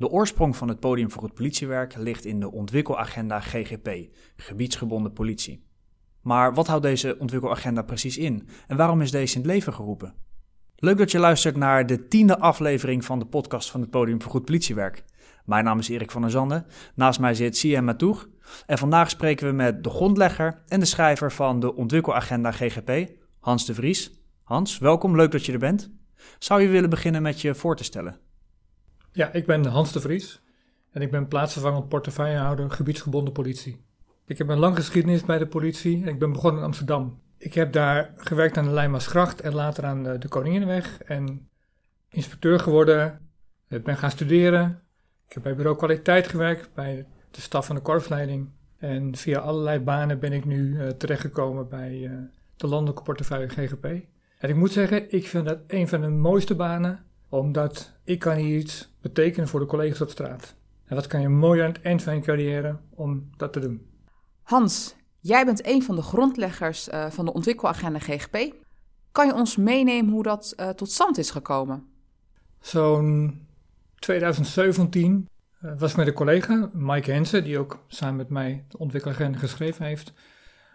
De oorsprong van het podium voor het politiewerk ligt in de ontwikkelagenda GGP, gebiedsgebonden politie. Maar wat houdt deze ontwikkelagenda precies in en waarom is deze in het leven geroepen? Leuk dat je luistert naar de tiende aflevering van de podcast van het podium voor goed politiewerk. Mijn naam is Erik van der Zanden, naast mij zit Siem Matoeg en vandaag spreken we met de grondlegger en de schrijver van de ontwikkelagenda GGP, Hans de Vries. Hans, welkom, leuk dat je er bent. Zou je willen beginnen met je voor te stellen? Ja, ik ben Hans de Vries en ik ben plaatsvervangend portefeuillehouder gebiedsgebonden politie. Ik heb een lange geschiedenis bij de politie en ik ben begonnen in Amsterdam. Ik heb daar gewerkt aan de Lijnmaasgracht en later aan de Koninginnenweg en inspecteur geworden. Ik ben gaan studeren. Ik heb bij bureau kwaliteit gewerkt, bij de staf van de korpsleiding. En via allerlei banen ben ik nu uh, terechtgekomen bij uh, de landelijke portefeuille GGP. En ik moet zeggen, ik vind dat een van de mooiste banen, omdat ik kan hier iets betekenen voor de collega's op straat. En wat kan je mooi aan het eind van je carrière om dat te doen. Hans, jij bent een van de grondleggers uh, van de ontwikkelagenda GGP. Kan je ons meenemen hoe dat uh, tot stand is gekomen? Zo'n 2017 uh, was met een collega, Mike Hensen, die ook samen met mij de ontwikkelagenda geschreven heeft,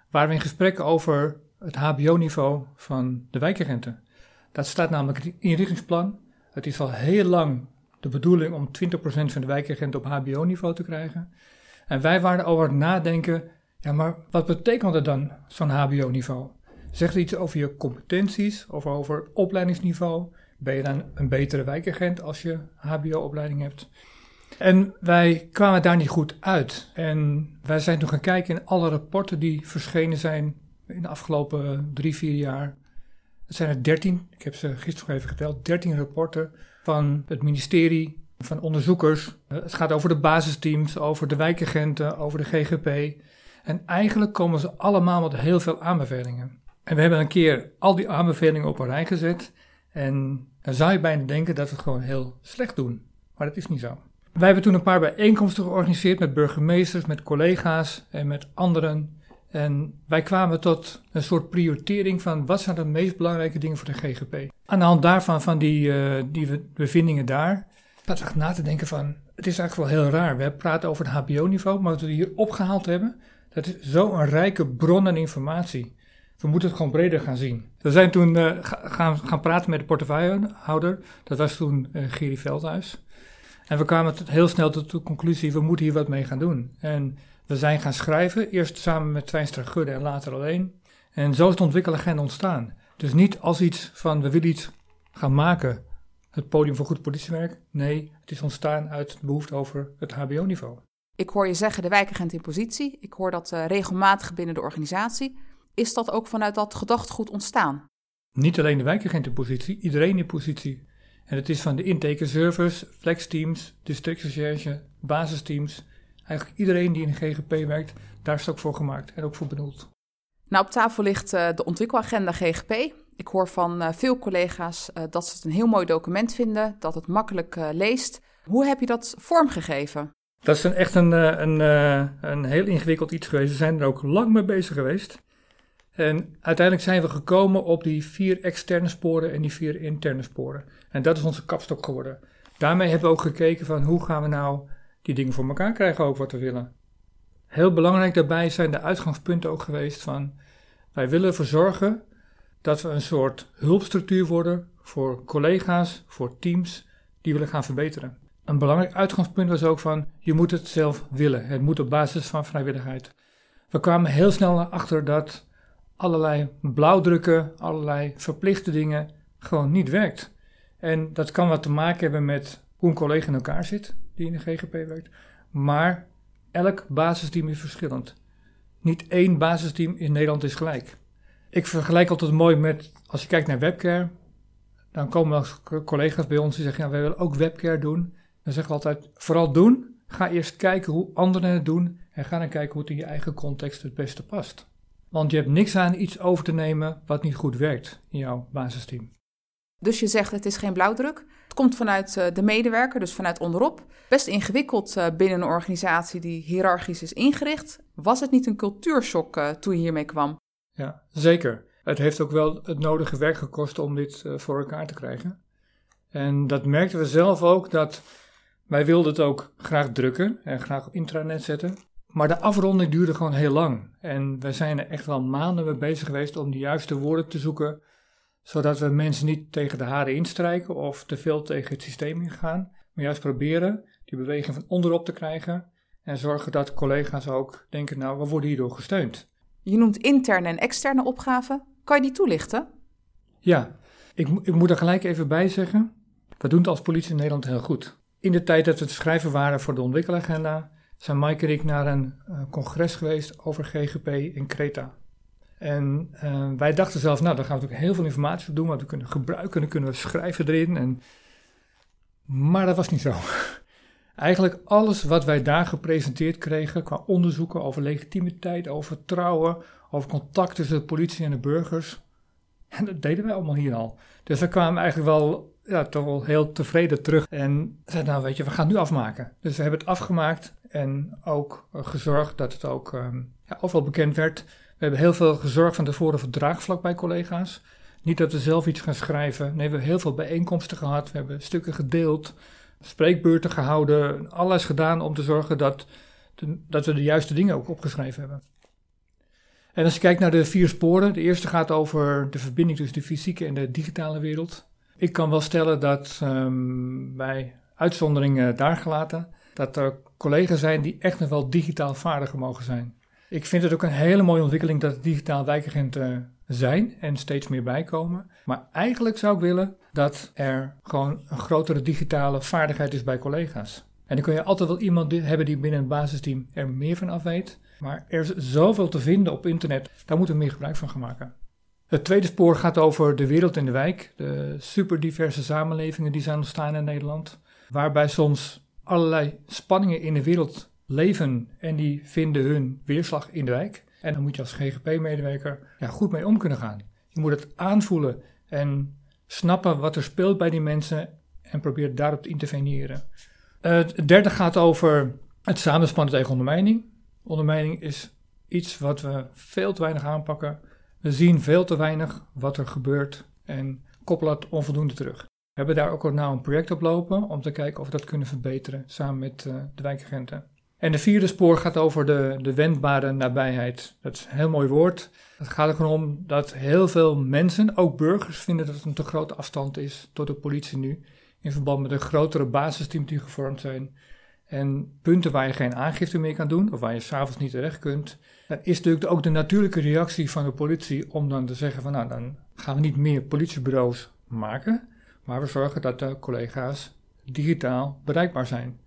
waren we in gesprek over het HBO-niveau van de wijkagenten. Dat staat namelijk in het inrichtingsplan. Het is al heel lang de bedoeling om 20% van de wijkagenten op HBO-niveau te krijgen. En wij waren over het nadenken, ja, maar wat betekent dat dan, zo'n HBO-niveau? Zegt het iets over je competenties of over opleidingsniveau? Ben je dan een betere wijkagent als je HBO-opleiding hebt? En wij kwamen daar niet goed uit. En wij zijn toen gaan kijken in alle rapporten die verschenen zijn in de afgelopen drie, vier jaar. Het zijn er dertien, ik heb ze gisteren nog even geteld, dertien rapporten van het ministerie, van onderzoekers. Het gaat over de basisteams, over de wijkagenten, over de GGP. En eigenlijk komen ze allemaal met heel veel aanbevelingen. En we hebben een keer al die aanbevelingen op een rij gezet. En dan zou je bijna denken dat we het gewoon heel slecht doen. Maar dat is niet zo. Wij hebben toen een paar bijeenkomsten georganiseerd met burgemeesters, met collega's en met anderen. En wij kwamen tot een soort prioritering van wat zijn de meest belangrijke dingen voor de GGP. Aan de hand daarvan, van die, uh, die bevindingen daar, zat ik na te denken van, het is eigenlijk wel heel raar. We praten over het HBO-niveau, maar wat we hier opgehaald hebben, dat is zo'n rijke bron aan informatie. We moeten het gewoon breder gaan zien. We zijn toen uh, gaan, gaan praten met de portefeuillehouder. Dat was toen uh, Veldhuis. En we kwamen heel snel tot de conclusie, we moeten hier wat mee gaan doen. En we zijn gaan schrijven, eerst samen met Twijnstra Gudde en later alleen. En zo is de ontwikkelagenda ontstaan. Dus niet als iets van, we willen iets gaan maken, het podium voor goed politiewerk. Nee, het is ontstaan uit de behoefte over het hbo-niveau. Ik hoor je zeggen de wijkagent in positie. Ik hoor dat uh, regelmatig binnen de organisatie. Is dat ook vanuit dat gedachtegoed ontstaan? Niet alleen de wijkagent in positie, iedereen in positie. En het is van de intakeservers, flexteams, districtrecherche, basisteams. Eigenlijk iedereen die in de GGP werkt, daar is het ook voor gemaakt en ook voor bedoeld. Nou, op tafel ligt uh, de ontwikkelagenda GGP. Ik hoor van uh, veel collega's uh, dat ze het een heel mooi document vinden, dat het makkelijk leest. Hoe heb je dat vormgegeven? Dat is een, echt een, een, een heel ingewikkeld iets geweest. We zijn er ook lang mee bezig geweest. En uiteindelijk zijn we gekomen op die vier externe sporen en die vier interne sporen. En dat is onze kapstok geworden. Daarmee hebben we ook gekeken van hoe gaan we nou die dingen voor elkaar krijgen ook wat we willen. Heel belangrijk daarbij zijn de uitgangspunten ook geweest van wij willen ervoor zorgen dat we een soort hulpstructuur worden voor collega's, voor teams die willen gaan verbeteren. Een belangrijk uitgangspunt was ook van je moet het zelf willen. Het moet op basis van vrijwilligheid. We kwamen heel snel achter dat allerlei blauwdrukken, allerlei verplichte dingen gewoon niet werkt. En dat kan wat te maken hebben met hoe een collega in elkaar zit die in de GGP werkt. Maar elk basisteam is verschillend. Niet één basisteam in Nederland is gelijk. Ik vergelijk altijd mooi met, als je kijkt naar webcare, dan komen er collega's bij ons die zeggen, ja, wij willen ook webcare doen. Dan zeggen we altijd, vooral doen, ga eerst kijken hoe anderen het doen en ga dan kijken hoe het in je eigen context het beste past. Want je hebt niks aan iets over te nemen wat niet goed werkt in jouw basisteam. Dus je zegt het is geen blauwdruk. Komt vanuit uh, de medewerker, dus vanuit onderop. Best ingewikkeld uh, binnen een organisatie die hiërarchisch is ingericht. Was het niet een cultuurshock uh, toen je hiermee kwam? Ja, zeker. Het heeft ook wel het nodige werk gekost om dit voor elkaar te krijgen. En dat merkten we zelf ook, dat Wij wilden het ook graag drukken en graag op intranet zetten. Maar de afronding duurde gewoon heel lang. En we zijn er echt wel maanden mee bezig geweest om de juiste woorden te zoeken. Zodat we mensen niet tegen de haren instrijken of te veel tegen het systeem ingaan. Maar juist proberen die beweging van onderop te krijgen. En zorgen dat collega's ook denken, nou, we worden hierdoor gesteund. Je noemt interne en externe opgaven. Kan je die toelichten? Ja, ik, ik moet er gelijk even bij zeggen. We doen het als politie in Nederland heel goed. In de tijd dat we het schrijven waren voor de ontwikkelagenda, zijn Mike en ik naar een uh, congres geweest over GGP in Kreta. En uh, wij dachten zelf, nou, daar gaan we natuurlijk heel veel informatie op doen, wat we kunnen gebruiken, dan kunnen we schrijven erin. En... Maar dat was niet zo. Eigenlijk alles wat wij daar gepresenteerd kregen qua onderzoeken over legitimiteit, over vertrouwen, over contact tussen de politie en de burgers, en dat deden wij allemaal hier al. Dus we kwamen eigenlijk wel ja, toch wel heel tevreden terug. En zeiden, nou weet je, we gaan het nu afmaken. Dus we hebben het afgemaakt en ook uh, gezorgd dat het ook um, ja, overal bekend werd. We hebben heel veel gezorgd van tevoren voor draagvlak bij collega's. Niet dat we zelf iets gaan schrijven. Nee, we hebben heel veel bijeenkomsten gehad. We hebben stukken gedeeld, spreekbeurten gehouden. Alles gedaan om te zorgen dat, de, dat we de juiste dingen ook opgeschreven hebben. En als je kijkt naar de vier sporen, de eerste gaat over de verbinding tussen de fysieke en de digitale wereld. Ik kan wel stellen dat um, bij uitzonderingen daar gelaten, dat er collega's zijn die echt nog wel digitaal vaardiger mogen zijn. Ik vind het ook een hele mooie ontwikkeling dat digitaal wijkagenten zijn en steeds meer bijkomen. Maar eigenlijk zou ik willen dat er gewoon een grotere digitale vaardigheid is bij collega's. En dan kun je altijd wel iemand hebben die binnen een basisteam er meer van af weet. Maar er is zoveel te vinden op internet, daar moeten we meer gebruik van gaan maken. Het tweede spoor gaat over de wereld in de wijk, de superdiverse samenlevingen die zijn ontstaan in Nederland, waarbij soms allerlei spanningen in de wereld leven en die vinden hun weerslag in de wijk. En dan moet je als GGP-medewerker ja, goed mee om kunnen gaan. Je moet het aanvoelen en snappen wat er speelt bij die mensen en probeer daarop te interveneren. Het derde gaat over het samenspannen tegen ondermijning. Ondermijning is iets wat we veel te weinig aanpakken. We zien veel te weinig wat er gebeurt en koppelen het onvoldoende terug. We hebben daar ook al nou een project op lopen om te kijken of we dat kunnen verbeteren samen met uh, de wijkagenten. En de vierde spoor gaat over de, de wendbare nabijheid. Dat is een heel mooi woord. Het gaat er gewoon om dat heel veel mensen, ook burgers, vinden dat het een te grote afstand is tot de politie nu. In verband met de grotere basisteams die gevormd zijn. En punten waar je geen aangifte meer kan doen, of waar je s'avonds niet terecht kunt, dan is natuurlijk ook de natuurlijke reactie van de politie om dan te zeggen van nou, dan gaan we niet meer politiebureaus maken, maar we zorgen dat de collega's digitaal bereikbaar zijn.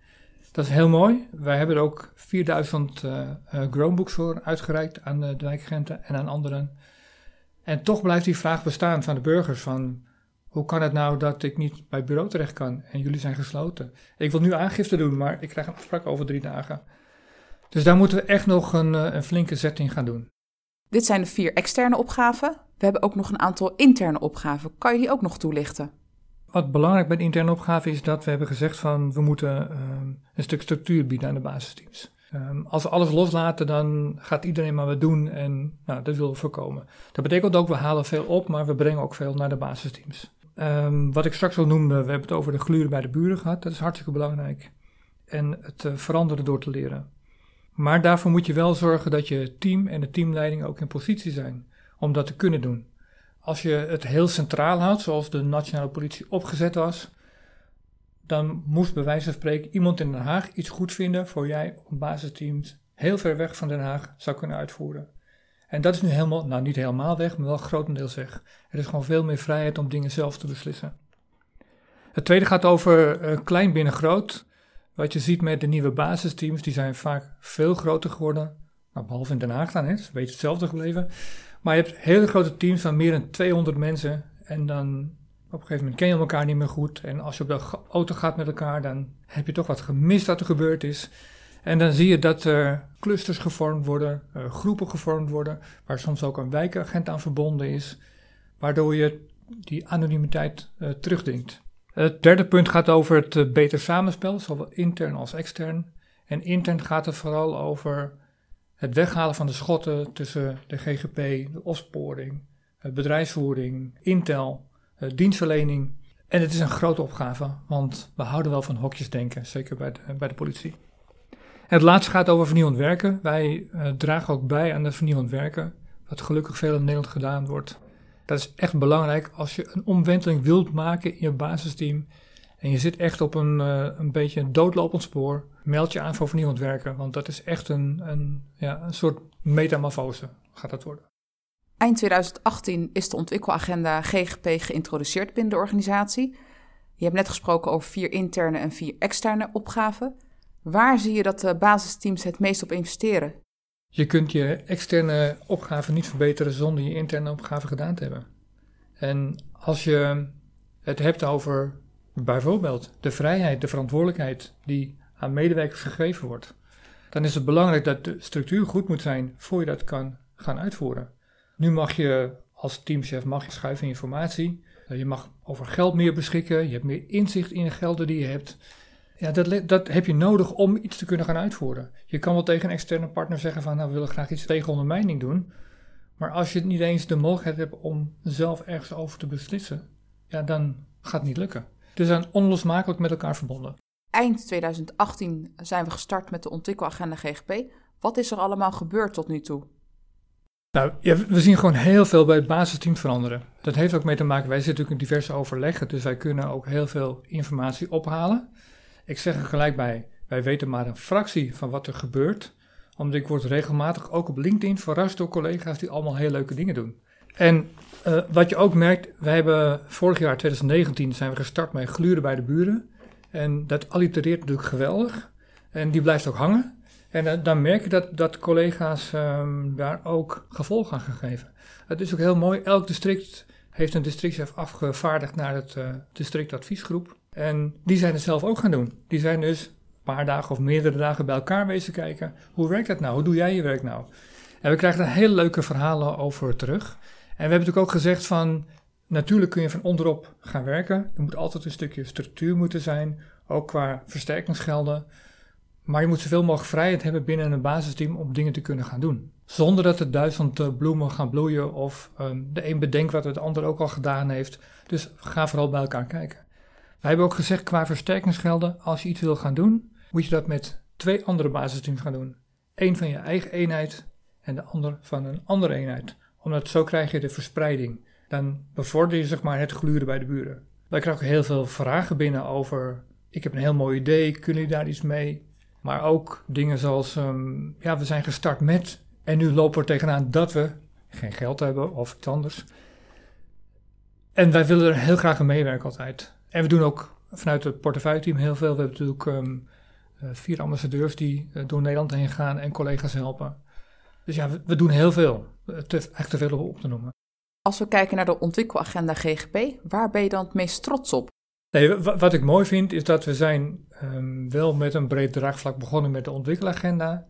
Dat is heel mooi. Wij hebben er ook 4000 uh, uh, Chromebooks voor uitgereikt aan de wijkagenten en aan anderen. En toch blijft die vraag bestaan van de burgers van hoe kan het nou dat ik niet bij het bureau terecht kan en jullie zijn gesloten? Ik wil nu aangifte doen, maar ik krijg een afspraak over drie dagen. Dus daar moeten we echt nog een, eh, een flinke zet in gaan doen. Dit zijn de vier externe opgaven. We hebben ook nog een aantal interne opgaven. Kan je die ook nog toelichten? Wat belangrijk bij de interne opgave is dat we hebben gezegd van we moeten uh, een stuk structuur bieden aan de basisteams. Um, als we alles loslaten, dan gaat iedereen maar wat doen en nou, dat willen we voorkomen. Dat betekent ook, we halen veel op, maar we brengen ook veel naar de basisteams. Um, wat ik straks al noemde, we hebben het over de gluren bij de buren gehad. Dat is hartstikke belangrijk. En het uh, veranderen door te leren. Maar daarvoor moet je wel zorgen dat je team en de teamleiding ook in positie zijn om dat te kunnen doen. Als je het heel centraal houdt, zoals de nationale politie opgezet was, dan moest bij wijze van spreken iemand in Den Haag iets goed vinden voor jij op basisteams heel ver weg van Den Haag zou kunnen uitvoeren. En dat is nu helemaal, nou niet helemaal weg, maar wel grotendeels weg. Er is gewoon veel meer vrijheid om dingen zelf te beslissen. Het tweede gaat over uh, klein binnen groot. Wat je ziet met de nieuwe basisteams, die zijn vaak veel groter geworden. Nou, behalve in Den Haag dan, is een beetje hetzelfde gebleven. Maar je hebt hele grote teams van meer dan 200 mensen. En dan op een gegeven moment ken je elkaar niet meer goed. En als je op de auto gaat met elkaar, dan heb je toch wat gemist dat er gebeurd is. En dan zie je dat er clusters gevormd worden, uh, groepen gevormd worden, waar soms ook een wijkagent aan verbonden is, waardoor je die anonimiteit uh. Het derde punt gaat over het uh, beter samenspel, zowel intern als extern. En intern gaat het vooral over het weghalen van de schotten tussen de GGP, de opsporing, bedrijfsvoering, Intel, dienstverlening. En het is een grote opgave, want we houden wel van hokjes denken, zeker bij de, bij de politie. En het laatste gaat over vernieuwend werken. Wij uh, dragen ook bij aan het vernieuwend werken, wat gelukkig veel in Nederland gedaan wordt. Dat is echt belangrijk als je een omwenteling wilt maken in je basisteam en je zit echt op een, uh, een beetje een doodlopend spoor, meld je aan voor vernieuwend werken, want dat is echt een, een, ja, een soort metamorfose gaat dat worden. Eind 2018 is de ontwikkelagenda GGP geïntroduceerd binnen de organisatie. Je hebt net gesproken over vier interne en vier externe opgaven. Waar zie je dat de basisteams het meest op investeren? Je kunt je externe opgaven niet verbeteren zonder je interne opgaven gedaan te hebben. En als je het hebt over bijvoorbeeld de vrijheid, de verantwoordelijkheid die aan medewerkers gegeven wordt, dan is het belangrijk dat de structuur goed moet zijn voor je dat kan gaan uitvoeren. Nu mag je als teamchef mag je schuiven in informatie. Je mag over geld meer beschikken. Je hebt meer inzicht in de gelden die je hebt. Ja, dat, dat heb je nodig om iets te kunnen gaan uitvoeren. Je kan wel tegen een externe partner zeggen van nou we willen graag iets tegen ondermijning doen. Maar als je niet eens de mogelijkheid hebt om zelf ergens over te beslissen, ja, dan gaat het niet lukken. Dus zijn onlosmakelijk met elkaar verbonden. Eind 2018 zijn we gestart met de ontwikkelagenda GGP. Wat is er allemaal gebeurd tot nu toe? Nou, ja, we zien gewoon heel veel bij het basisteam veranderen. Dat heeft ook mee te maken, wij zitten natuurlijk in diverse overleggen, dus wij kunnen ook heel veel informatie ophalen. Ik zeg er gelijk bij, wij weten maar een fractie van wat er gebeurt, omdat ik word regelmatig ook op LinkedIn verrast door collega's die allemaal heel leuke dingen doen. En uh, wat je ook merkt, wij hebben vorig jaar 2019 zijn we gestart met gluren bij de buren. En dat allitereert natuurlijk geweldig. En die blijft ook hangen. En uh, dan merk je dat, dat collega's um, daar ook gevolg aan gaan geven. Het is ook heel mooi. Elk district heeft een districtchef afgevaardigd naar het uh, districtadviesgroep. En die zijn het zelf ook gaan doen. Die zijn dus een paar dagen of meerdere dagen bij elkaar wezen kijken. Hoe werkt dat nou? Hoe doe jij je werk nou? En we krijgen daar hele leuke verhalen over terug. En we hebben natuurlijk ook gezegd van, natuurlijk kun je van onderop gaan werken. Er moet altijd een stukje structuur moeten zijn, ook qua versterkingsgelden. Maar je moet zoveel mogelijk vrijheid hebben binnen een basisteam om dingen te kunnen gaan doen. Zonder dat er duizend eh, bloemen gaan bloeien of um, de een bedenkt wat het ander ook al gedaan heeft. Dus ga vooral bij elkaar kijken. Wij hebben ook gezegd qua versterkingsgelden, als je iets wil gaan doen, moet je dat met twee andere basisteams gaan doen. Eén van je eigen eenheid en de ander van een andere eenheid. Omdat zo krijg je de verspreiding. Dan bevorder je zeg maar het gluren bij de buren. Wij krijgen heel veel vragen binnen over, ik heb een heel mooi idee, kunnen jullie daar iets mee? Maar ook dingen zoals, um, ja, we zijn gestart met en nu lopen we tegenaan dat we geen geld hebben of iets anders. En wij willen er heel graag aan meewerken altijd. En we doen ook vanuit het portefeuille-team heel veel. We hebben natuurlijk um, vier ambassadeurs die uh, door Nederland heen gaan en collega's helpen. Dus ja, we, we doen heel veel. Te, echt te veel om op te noemen. Als we kijken naar de ontwikkelagenda GGP, waar ben je dan het meest trots op? Nee, wat ik mooi vind is dat we zijn um, wel met een breed draagvlak begonnen met de ontwikkelagenda.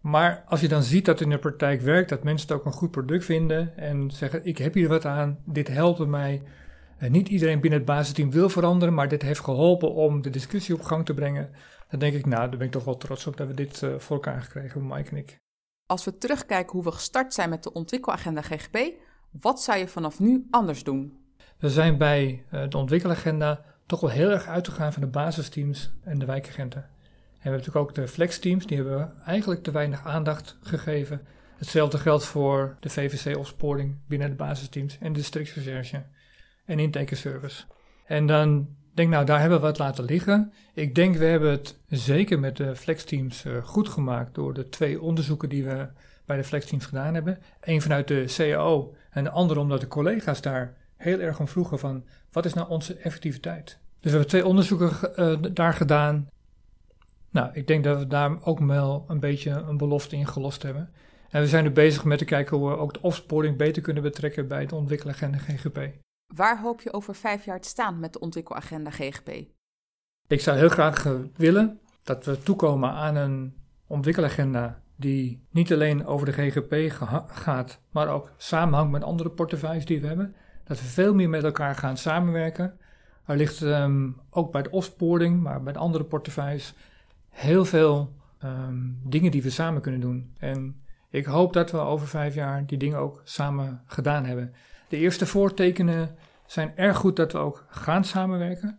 Maar als je dan ziet dat het in de praktijk werkt, dat mensen het ook een goed product vinden en zeggen: Ik heb hier wat aan, dit helpt mij. En niet iedereen binnen het basisteam wil veranderen, maar dit heeft geholpen om de discussie op gang te brengen. Dan denk ik, nou, daar ben ik toch wel trots op dat we dit uh, voor elkaar gekregen hebben, Mike en ik. Als we terugkijken hoe we gestart zijn met de ontwikkelagenda GGP, wat zou je vanaf nu anders doen? We zijn bij uh, de ontwikkelagenda toch wel heel erg uitgegaan van de basisteams en de wijkagenten. En we hebben natuurlijk ook de flexteams, die hebben we eigenlijk te weinig aandacht gegeven. Hetzelfde geldt voor de VVC-opsporing binnen de basisteams en de districtsrecherche en intakeservice. En dan denk nou, daar hebben we wat laten liggen. Ik denk, we hebben het zeker met de flexteams uh, goed gemaakt door de twee onderzoeken die we bij de flexteams gedaan hebben. Eén vanuit de CAO en de andere omdat de collega's daar heel erg om vroegen van wat is nou onze effectiviteit? Dus we hebben twee onderzoeken uh, daar gedaan. Nou, ik denk dat we daar ook wel een beetje een belofte in gelost hebben. En we zijn nu bezig met te kijken hoe we ook de opsporing beter kunnen betrekken bij het ontwikkelen agenda GGP. Waar hoop je over vijf jaar te staan met de ontwikkelagenda GGP? Ik zou heel graag uh, willen dat we toekomen aan een ontwikkelagenda die niet alleen over de GGP gaat, maar ook samenhangt met andere portefeuilles die we hebben. Dat we veel meer met elkaar gaan samenwerken. Er ligt um, ook bij de opsporing, maar bij de andere portefeuilles, heel veel um, dingen die we samen kunnen doen. En ik hoop dat we over vijf jaar die dingen ook samen gedaan hebben. De eerste voortekenen zijn erg goed dat we ook gaan samenwerken.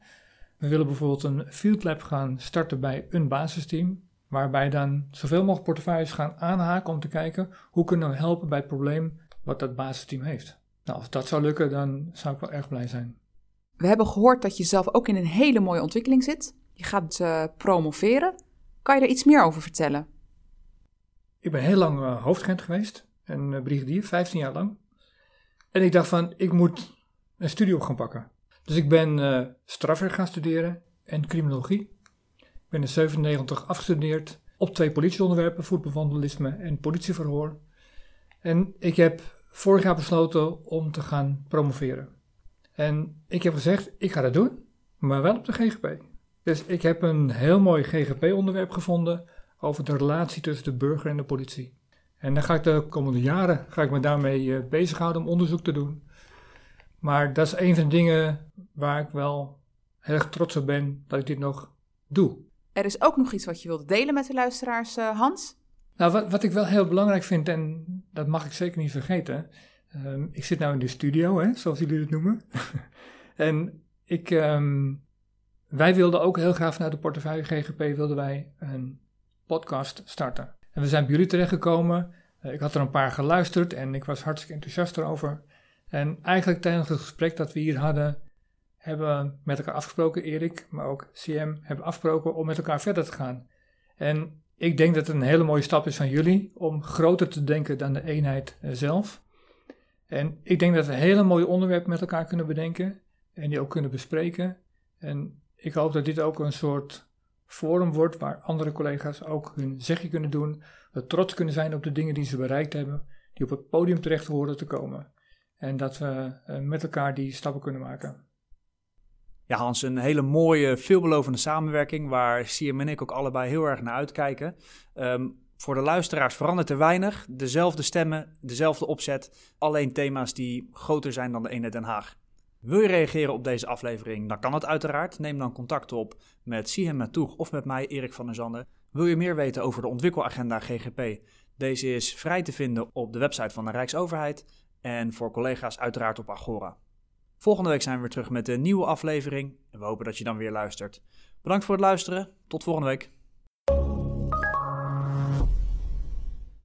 We willen bijvoorbeeld een field lab gaan starten bij een basisteam, waarbij dan zoveel mogelijk portefeuilles gaan aanhaken om te kijken hoe kunnen we helpen bij het probleem wat dat basisteam heeft. Nou, als dat zou lukken, dan zou ik wel erg blij zijn. We hebben gehoord dat je zelf ook in een hele mooie ontwikkeling zit. Je gaat uh, promoveren. Kan je er iets meer over vertellen? Ik ben heel lang uh, hoofdagent geweest en uh, brigadier, 15 jaar lang. En ik dacht van, ik moet een studie op gaan pakken. Dus ik ben uh, strafrecht gaan studeren en criminologie. Ik ben in 97 afgestudeerd op twee politieonderwerpen, voetbalvandalisme en politieverhoor. En ik heb vorig jaar besloten om te gaan promoveren. En ik heb gezegd, ik ga dat doen, maar wel op de GGP. Dus ik heb een heel mooi GGP-onderwerp gevonden over de relatie tussen de burger en de politie. En dan ga ik de komende jaren ga ik me daarmee uh, bezighouden om onderzoek te doen. Maar dat is een van de dingen waar ik wel heel erg trots op ben dat ik dit nog doe. Er is ook nog iets wat je wilt delen met de luisteraars, uh, Hans? Nou, wat, wat ik wel heel belangrijk vind, en dat mag ik zeker niet vergeten. Um, ik zit nou in de studio, hè, zoals jullie het noemen. en ik, um, wij wilden ook heel graag vanuit de portefeuille GGP wilden wij een podcast starten. En we zijn bij jullie terechtgekomen. Uh, ik had er een paar geluisterd en ik was hartstikke enthousiast erover. En eigenlijk tijdens het gesprek dat we hier hadden, hebben we met elkaar afgesproken, Erik, maar ook CM, hebben afgesproken om met elkaar verder te gaan. En ik denk dat het een hele mooie stap is van jullie om groter te denken dan de eenheid eh, zelf. En ik denk dat we hele mooie onderwerpen met elkaar kunnen bedenken en die ook kunnen bespreken. En ik hoop dat dit ook een soort forum wordt waar andere collega's ook hun zegje kunnen doen, trots kunnen zijn op de dingen die ze bereikt hebben, die op het podium terecht horen te komen. En dat we uh, met elkaar die stappen kunnen maken. Ja, Hans, een hele mooie, veelbelovende samenwerking waar Siem en ik ook allebei heel erg naar uitkijken. Um, voor de luisteraars verandert er weinig. Dezelfde stemmen, dezelfde opzet, alleen thema's die groter zijn dan de ene Den Haag. Wil je reageren op deze aflevering, dan kan het uiteraard. Neem dan contact op met Sihem Matoeg of met mij, Erik van der Zanden. Wil je meer weten over de ontwikkelagenda GGP? Deze is vrij te vinden op de website van de Rijksoverheid en voor collega's uiteraard op Agora. Volgende week zijn we weer terug met een nieuwe aflevering en we hopen dat je dan weer luistert. Bedankt voor het luisteren. Tot volgende week.